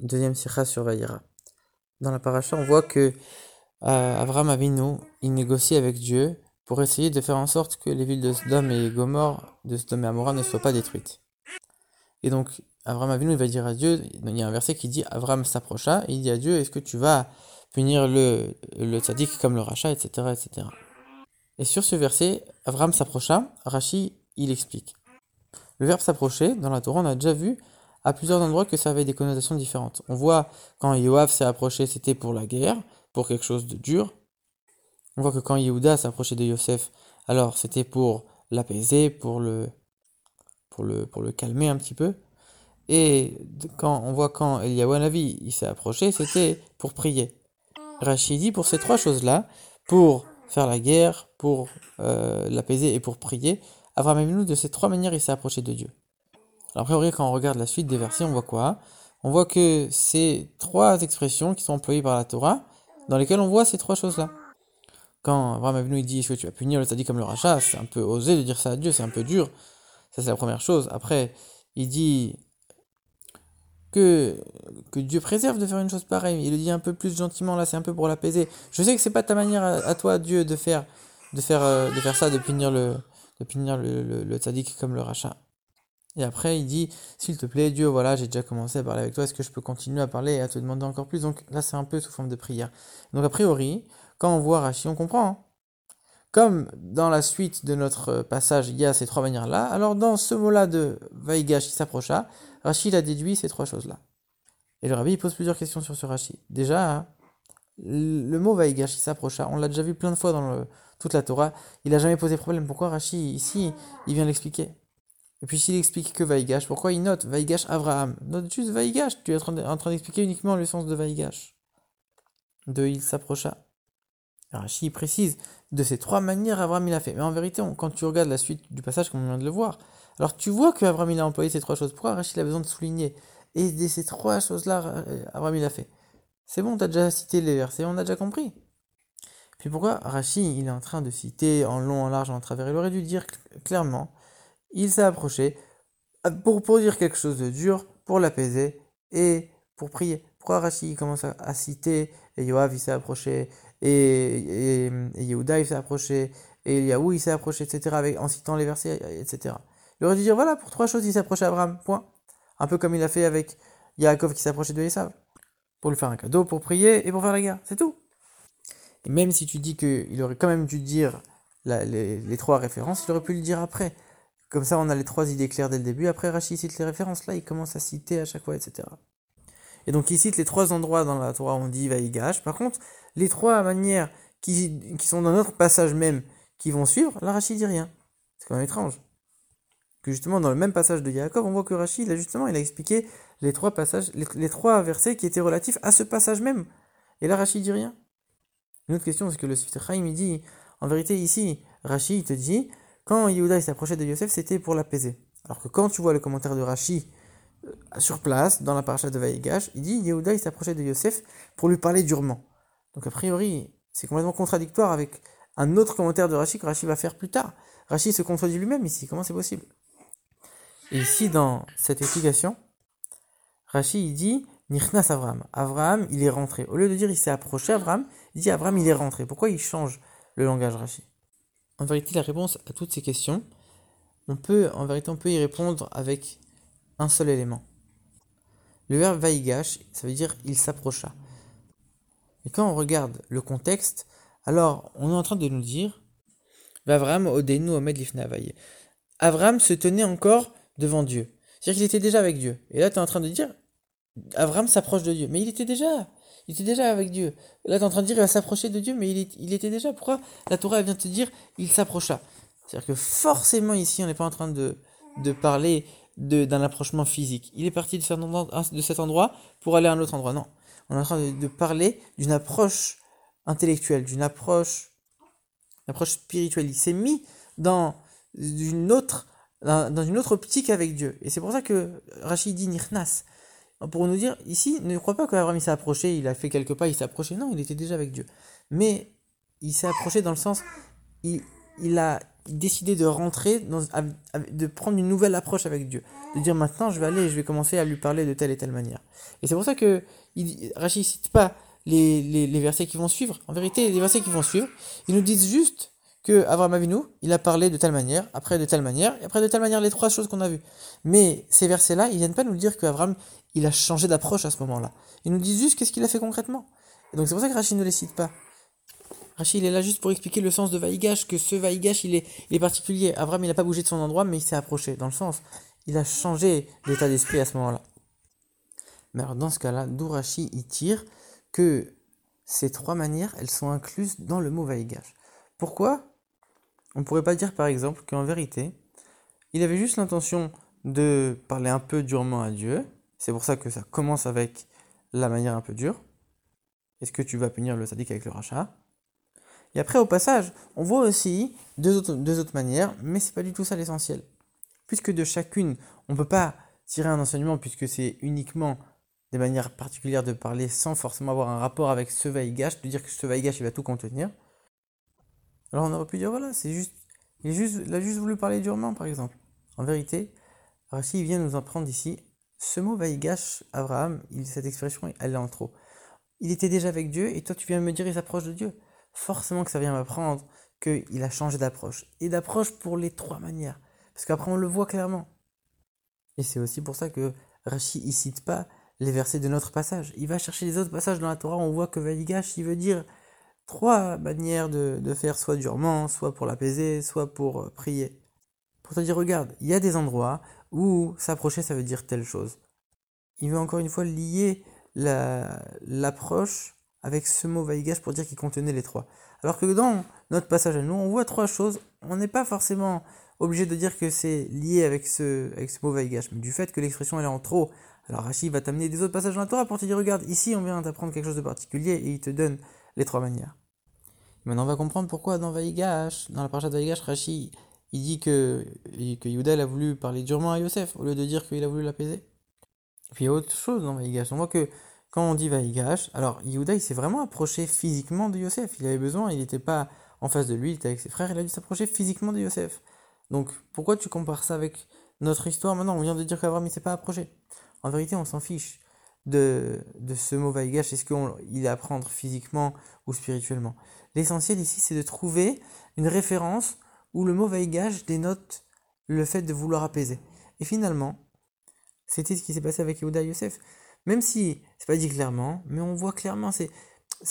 deuxième sikha sur. Dans la paracha, on voit que euh, Avram Avinu, il négocie avec Dieu pour essayer de faire en sorte que les villes de Sodome et Gomorre, de Sodome et Amora ne soient pas détruites. Et donc, Avram Avinu, il va dire à Dieu, il y a un verset qui dit, Avram s'approcha, il dit à Dieu, est-ce que tu vas punir le, le tzaddik comme le rachat, etc., etc. Et sur ce verset, Avram s'approcha, Rashi, il explique. Le verbe s'approcher, dans la Torah, on a déjà vu à plusieurs endroits que ça avait des connotations différentes. On voit quand Yoav s'est approché, c'était pour la guerre, pour quelque chose de dur. On voit que quand Yehuda s'approchait de Yosef, alors c'était pour l'apaiser, pour le, pour, le, pour le calmer un petit peu. Et quand on voit quand Eliyahu s'est approché, c'était pour prier. Rachid dit pour ces trois choses-là, pour faire la guerre, pour euh, l'apaiser et pour prier, Abraham Avinu, de ces trois manières, il s'est approché de Dieu. Alors après, quand on regarde la suite des versets, on voit quoi? On voit que ces trois expressions qui sont employées par la Torah, dans lesquelles on voit ces trois choses-là. Quand Abraham Avinu dit que tu vas punir le dit comme le rachat, c'est un peu osé de dire ça à Dieu, c'est un peu dur. Ça c'est la première chose. Après, il dit que, Dieu préserve de faire une chose pareille. Il le dit un peu plus gentiment, là c'est un peu pour l'apaiser. Je sais que c'est pas ta manière à, toi, Dieu, de faire, de faire, euh, de faire ça, de punir le, de le, le, comme le rachat. Et après, il dit, s'il te plaît, Dieu, voilà, j'ai déjà commencé à parler avec toi, est-ce que je peux continuer à parler et à te demander encore plus? Donc là, c'est un peu sous forme de prière. Donc a priori, quand on voit Rashi, on comprend. Hein. Comme dans la suite de notre passage, il y a ces trois manières-là, alors dans ce mot-là de Vaïgash qui s'approcha, Rashi a déduit ces trois choses-là. Et le rabbi il pose plusieurs questions sur ce Rashi. Déjà, le mot Vaïgash qui s'approcha, on l'a déjà vu plein de fois dans toute la Torah, il n'a jamais posé problème. Pourquoi Rashi, ici, il vient l'expliquer? Et puis s'il explique que Vaïgash, pourquoi il note Vaïgash Abraham Note juste Vaïgash, tu es en train d'expliquer uniquement le sens de Vaïgash. De il s'approcha. Rashi précise de ces trois manières Abraham il a fait. Mais en vérité, quand tu regardes la suite du passage comme on vient de le voir, alors tu vois que Abraham il a employé ces trois choses. Pourquoi Rashi a besoin de souligner? Et de ces trois choses-là, Abraham il a fait. C'est bon, tu as déjà cité les versets, on a déjà compris. Puis pourquoi Rashi il est en train de citer en long, en large, en travers? Il aurait dû dire clairement il s'est approché euh, pour, pour dire quelque chose de dur, pour l'apaiser et pour prier. Pourquoi Rashi commence à, citer, et Yoav il s'est approché, et, et, et Yehuda il s'est approché, et Eliaou il s'est approché, etc., avec, en citant les versets, etc. Il aurait dû dire, voilà, pour trois choses il s'est approché à Abraham, point. Un peu comme il a fait avec Yaakov qui s'est approché de Esav, pour lui faire un cadeau, pour prier et pour faire la guerre, c'est tout. Et même si tu dis qu'il aurait quand même dû dire les, trois références, il aurait pu le dire après. Comme ça, on a les trois idées claires dès le début. Après, Rachid cite les références là, il commence à citer à chaque fois, etc. Et donc, il cite les trois endroits dans la Torah où on dit Vaïgash. Par contre, les trois manières qui, sont dans notre passage même, qui vont suivre, là, Rachid dit rien. C'est quand même étrange. Que justement, dans le même passage de Yaakov, on voit que Rachid, là, justement, il a expliqué les trois passages, les, trois versets qui étaient relatifs à ce passage même. Et là, Rachid dit rien. Une autre question, c'est que le Sifte Chaim, il dit, en vérité, ici, Rachid, te dit, quand Yehuda s'approchait de Yosef, c'était pour l'apaiser. Alors que quand tu vois le commentaire de Rashi euh, sur place, dans la paracha de Vaïgash, il dit Yehuda il s'approchait de Yosef pour lui parler durement. Donc a priori, c'est complètement contradictoire avec un autre commentaire de Rashi que Rashi va faire plus tard. Rashi se contredit lui-même ici, comment c'est possible? Et ici, dans cette explication, Rashi il dit Nichnas Avraham. Avraham, il est rentré. Au lieu de dire il s'est approché Avraham, il dit Avraham, il est rentré. Pourquoi il change le langage Rashi? En vérité, la réponse à toutes ces questions, on peut, en vérité, on peut y répondre avec un seul élément. Le verbe vaïgash, ça veut dire il s'approcha. Et quand on regarde le contexte, alors on est en train de nous dire Avram odenu omed Avram se tenait encore devant Dieu. C'est-à-dire qu'il était déjà avec Dieu. Et là, tu es en train de dire Avram s'approche de Dieu. Mais il était déjà. Il était déjà avec Dieu. Là, tu es en train de dire, il va s'approcher de Dieu, mais il, était déjà. Pourquoi la Torah vient te dire, il s'approcha? C'est-à-dire que forcément, ici, on n'est pas en train de, de parler d'un approchement physique. Il est parti de cet, endroit, de cet endroit pour aller à un autre endroit. Non. On est en train de, parler d'une approche intellectuelle, d'une approche, approche spirituelle. Il s'est mis dans une autre dans une autre optique avec Dieu. Et c'est pour ça que Rachid dit Nirnas pour nous dire, ici, ne crois pas qu'Abraham s'est approché, il a fait quelques pas, il s'est approché. Non, il était déjà avec Dieu. Mais il s'est approché dans le sens, il, a, décidé de rentrer, de prendre une nouvelle approche avec Dieu. De dire maintenant, je vais aller, je vais commencer à lui parler de telle et telle manière. Et c'est pour ça que Rachid ne cite pas les, les, versets qui vont suivre. En vérité, les versets qui vont suivre, ils nous disent juste que Abraham Avinu, il a parlé de telle manière, après de telle manière, et après de telle manière, les trois choses qu'on a vues. Mais ces versets-là, ils viennent pas nous dire qu'Abraham, il a changé d'approche à ce moment-là. Ils nous disent juste qu'est-ce qu'il a fait concrètement. Et donc c'est pour ça que Rachid ne les cite pas. Rachid, il est là juste pour expliquer le sens de Vaïgash, que ce Vaïgash, il est, particulier. Abraham, il n'a pas bougé de son endroit, mais il s'est approché. Dans le sens, il a changé d'état d'esprit à ce moment-là. Mais alors, dans ce cas-là, d'où Rachid, il tire que ces trois manières, elles sont incluses dans le mot Vaïgash. Pourquoi? On ne pourrait pas dire, par exemple, qu'en vérité, il avait juste l'intention de parler un peu durement à Dieu. C'est pour ça que ça commence avec la manière un peu dure. Est-ce que tu vas punir le sadique avec le rachat? Et après, au passage, on voit aussi deux autres, deux autres manières, mais c'est pas du tout ça l'essentiel. Puisque de chacune, on ne peut pas tirer un enseignement, puisque c'est uniquement des manières particulières de parler sans forcément avoir un rapport avec ce vaïgash, de dire que ce vaïgash il va tout contenir. Alors on aurait pu dire voilà, c'est juste, il, juste, il a juste voulu parler durement par exemple. En vérité, Rachid vient nous apprendre ici, ce mot vaïgash, Abraham, il, cette expression, elle est en trop il était déjà avec Dieu et toi tu viens me dire il s'approche de Dieu. Forcément que ça vient m'apprendre qu'il a changé d'approche. Et d'approche pour les trois manières. Parce qu'après on le voit clairement. Et c'est aussi pour ça que Rashi ne cite pas les versets de notre passage. Il va chercher les autres passages dans la Torah, on voit que Valigash, il veut dire trois manières de, faire, soit durement, soit pour l'apaiser, soit pour euh, prier. Pour te dire, regarde, il y a des endroits où s'approcher, ça veut dire telle chose. Il veut encore une fois lier l'approche avec ce mot Vaïgash pour dire qu'il contenait les trois. Alors que dans notre passage à nous, on voit trois choses. On n'est pas forcément obligé de dire que c'est lié avec ce, avec ce mot Vaïgash, mais du fait que l'expression est en trop. Alors Rachid va t'amener des autres passages dans la Torah pour te dire regarde, ici on vient t'apprendre quelque chose de particulier et il te donne les trois manières. Maintenant on va comprendre pourquoi dans Vaïgash, dans la parasha de Vaïgash, Rachid il dit que, que Yuda a voulu parler durement à Yosef au lieu de dire qu'il a voulu l'apaiser. Puis il y a autre chose dans Vaïgash. On voit que quand on dit Vaïgash, alors Yehuda il s'est vraiment approché physiquement de Yosef. Il avait besoin, il n'était pas en face de lui, il était avec ses frères, il a dû s'approcher physiquement de Yosef. Donc pourquoi tu compares ça avec notre histoire maintenant? On vient de dire qu'Abraham ne s'est pas approché. En vérité, on s'en fiche de, de ce mot Vaïgash. Est-ce qu'il est à prendre physiquement ou spirituellement? L'essentiel ici, c'est de trouver une référence où le mot Vaïgash dénote le fait de vouloir apaiser. Et finalement, c'était ce qui s'est passé avec Yehuda Yosef. Même si c'est pas dit clairement, mais on voit clairement, c'est,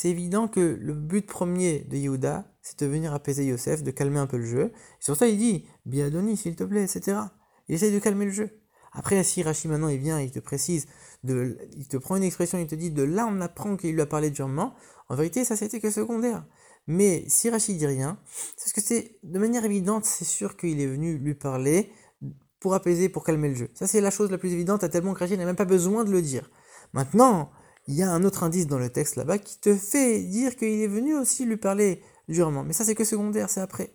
évident que le but premier de Yehuda, c'est de venir apaiser Yosef, de calmer un peu le jeu. Sur ça, il dit, Biadoni, s'il te plaît, etc. Il essaye de calmer le jeu. Après, si Rachid maintenant il vient, il te précise, il te prend une expression, il te dit de là on apprend qu'il lui a parlé durement, en vérité ça c'était que secondaire. Mais si Rachid dit rien, c'est parce que c'est de manière évidente, c'est sûr qu'il est venu lui parler pour apaiser, pour calmer le jeu. Ça, c'est la chose la plus évidente, à tellement que Rachid n'a même pas besoin de le dire. Maintenant, il y a un autre indice dans le texte là-bas qui te fait dire qu'il est venu aussi lui parler durement. Mais ça, c'est que secondaire, c'est après.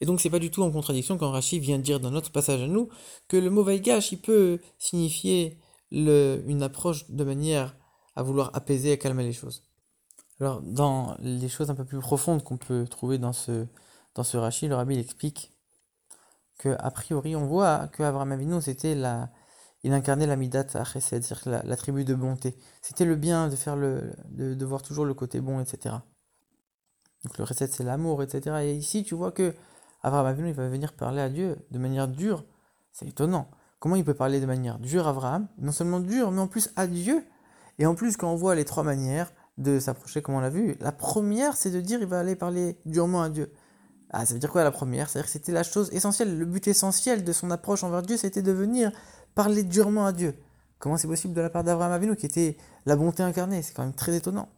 Et donc, c'est pas du tout en contradiction quand Rachid vient dire dans notre passage à nous que le mot vaïgash, il peut signifier le, une approche de manière à vouloir apaiser et calmer les choses. Alors, dans les choses un peu plus profondes qu'on peut trouver dans ce, dans ce Rachid, le rabbi explique que a priori on voit que Abraham Avinu c'était la il incarnait la midat c'est-à-dire la, tribu de bonté. C'était le bien de faire le de, voir toujours le côté bon, etc. Donc le chesed c'est l'amour, etc. Et ici tu vois que Abraham Avinu il va venir parler à Dieu de manière dure. C'est étonnant. Comment il peut parler de manière dure Abraham Non seulement dure, mais en plus à Dieu. Et en plus quand on voit les trois manières de s'approcher, comme on l'a vu, la première c'est de dire il va aller parler durement à Dieu. Ah, ça veut dire quoi la première? C'est-à-dire que c'était la chose essentielle, le but essentiel de son approche envers Dieu, c'était de venir parler durement à Dieu. Comment c'est possible de la part d'Abraham Avinu, qui était la bonté incarnée? C'est quand même très étonnant.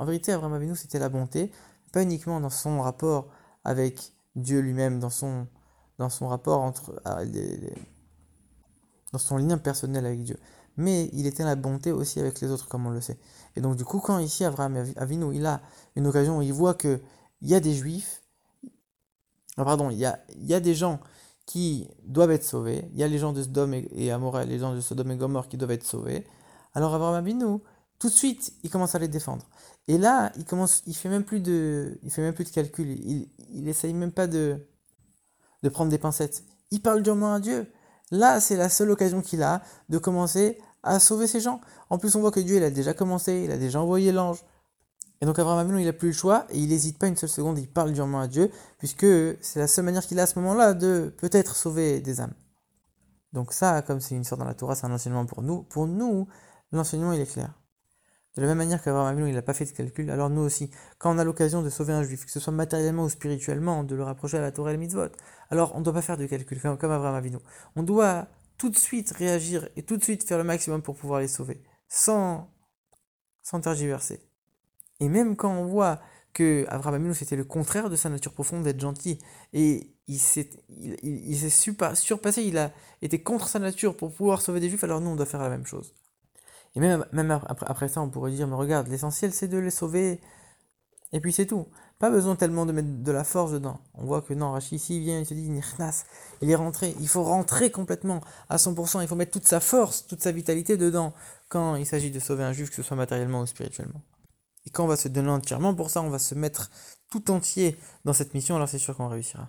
En vérité, Abraham Avinu, c'était la bonté, pas uniquement dans son rapport avec Dieu lui-même, dans son, dans son rapport entre. Ah, dans son lien personnel avec Dieu. Mais il était la bonté aussi avec les autres, comme on le sait. Et donc, du coup, quand ici, Abraham Avinu, il a une occasion où il voit qu'il y a des juifs ah, pardon, il y a, y a des gens qui doivent être sauvés, il y a les gens de Sodome et, et les gens de Sodome et Gomorre qui doivent être sauvés. Alors Abraham Abinu, tout de suite, il commence à les défendre. Et là, il commence, il fait même plus de, il fait même plus de calcul. Il, il essaye même pas de, de prendre des pincettes. Il parle durement à Dieu. Là, c'est la seule occasion qu'il a de commencer à sauver ces gens. En plus, on voit que Dieu, il a déjà commencé, il a déjà envoyé l'ange. Et donc Abraham Avinu, il n'a plus le choix et il n'hésite pas une seule seconde, il parle durement à Dieu, puisque c'est la seule manière qu'il a à ce moment-là de peut-être sauver des âmes. Donc ça, comme c'est une histoire dans la Torah, c'est un enseignement pour nous. Pour nous, l'enseignement, il est clair. De la même manière qu'Abraham Avinu, il n'a pas fait de calcul, alors nous aussi, quand on a l'occasion de sauver un juif, que ce soit matériellement ou spirituellement, de le rapprocher à la Torah et le mitzvot, alors on ne doit pas faire de calcul, comme Abraham Avinu. On doit tout de suite réagir et tout de suite faire le maximum pour pouvoir les sauver, sans, sans tergiverser. Et même quand on voit que Abraham Avinu c'était le contraire de sa nature profonde d'être gentil et il s'est surpassé, il a été contre sa nature pour pouvoir sauver des juifs, alors nous on doit faire la même chose. Et même, après, ça on pourrait dire mais regarde, l'essentiel c'est de les sauver et puis c'est tout. Pas besoin tellement de mettre de la force dedans. On voit que non, Rachid ici vient, il se dit Nirnas, il est rentré, il faut rentrer complètement à 100%, il faut mettre toute sa force, toute sa vitalité dedans quand il s'agit de sauver un juif, que ce soit matériellement ou spirituellement. Et quand on va se donner entièrement pour ça, on va se mettre tout entier dans cette mission, alors c'est sûr qu'on réussira.